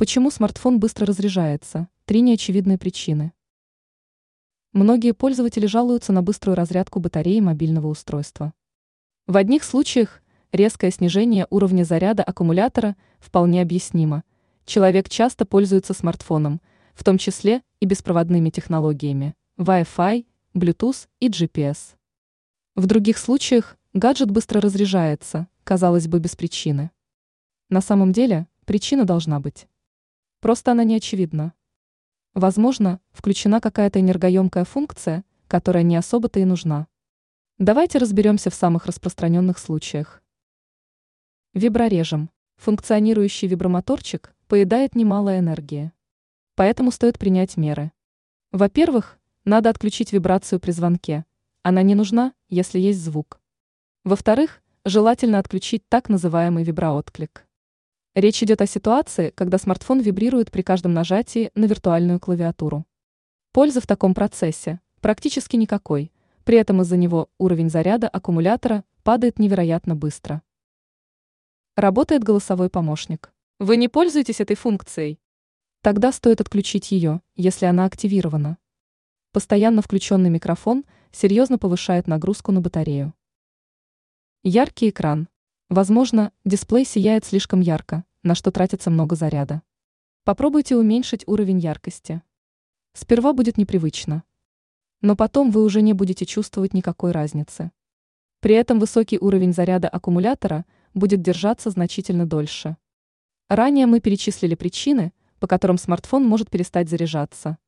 Почему смартфон быстро разряжается? Три неочевидные причины. Многие пользователи жалуются на быструю разрядку батареи мобильного устройства. В одних случаях резкое снижение уровня заряда аккумулятора вполне объяснимо. Человек часто пользуется смартфоном, в том числе и беспроводными технологиями Wi-Fi, Bluetooth и GPS. В других случаях гаджет быстро разряжается, казалось бы, без причины. На самом деле, причина должна быть. Просто она не очевидна. Возможно, включена какая-то энергоемкая функция, которая не особо-то и нужна. Давайте разберемся в самых распространенных случаях. Виброрежим. Функционирующий вибромоторчик поедает немало энергии. Поэтому стоит принять меры. Во-первых, надо отключить вибрацию при звонке. Она не нужна, если есть звук. Во-вторых, желательно отключить так называемый виброотклик. Речь идет о ситуации, когда смартфон вибрирует при каждом нажатии на виртуальную клавиатуру. Пользы в таком процессе практически никакой, при этом из-за него уровень заряда аккумулятора падает невероятно быстро. Работает голосовой помощник. Вы не пользуетесь этой функцией? Тогда стоит отключить ее, если она активирована. Постоянно включенный микрофон серьезно повышает нагрузку на батарею. Яркий экран. Возможно, дисплей сияет слишком ярко, на что тратится много заряда. Попробуйте уменьшить уровень яркости. Сперва будет непривычно. Но потом вы уже не будете чувствовать никакой разницы. При этом высокий уровень заряда аккумулятора будет держаться значительно дольше. Ранее мы перечислили причины, по которым смартфон может перестать заряжаться.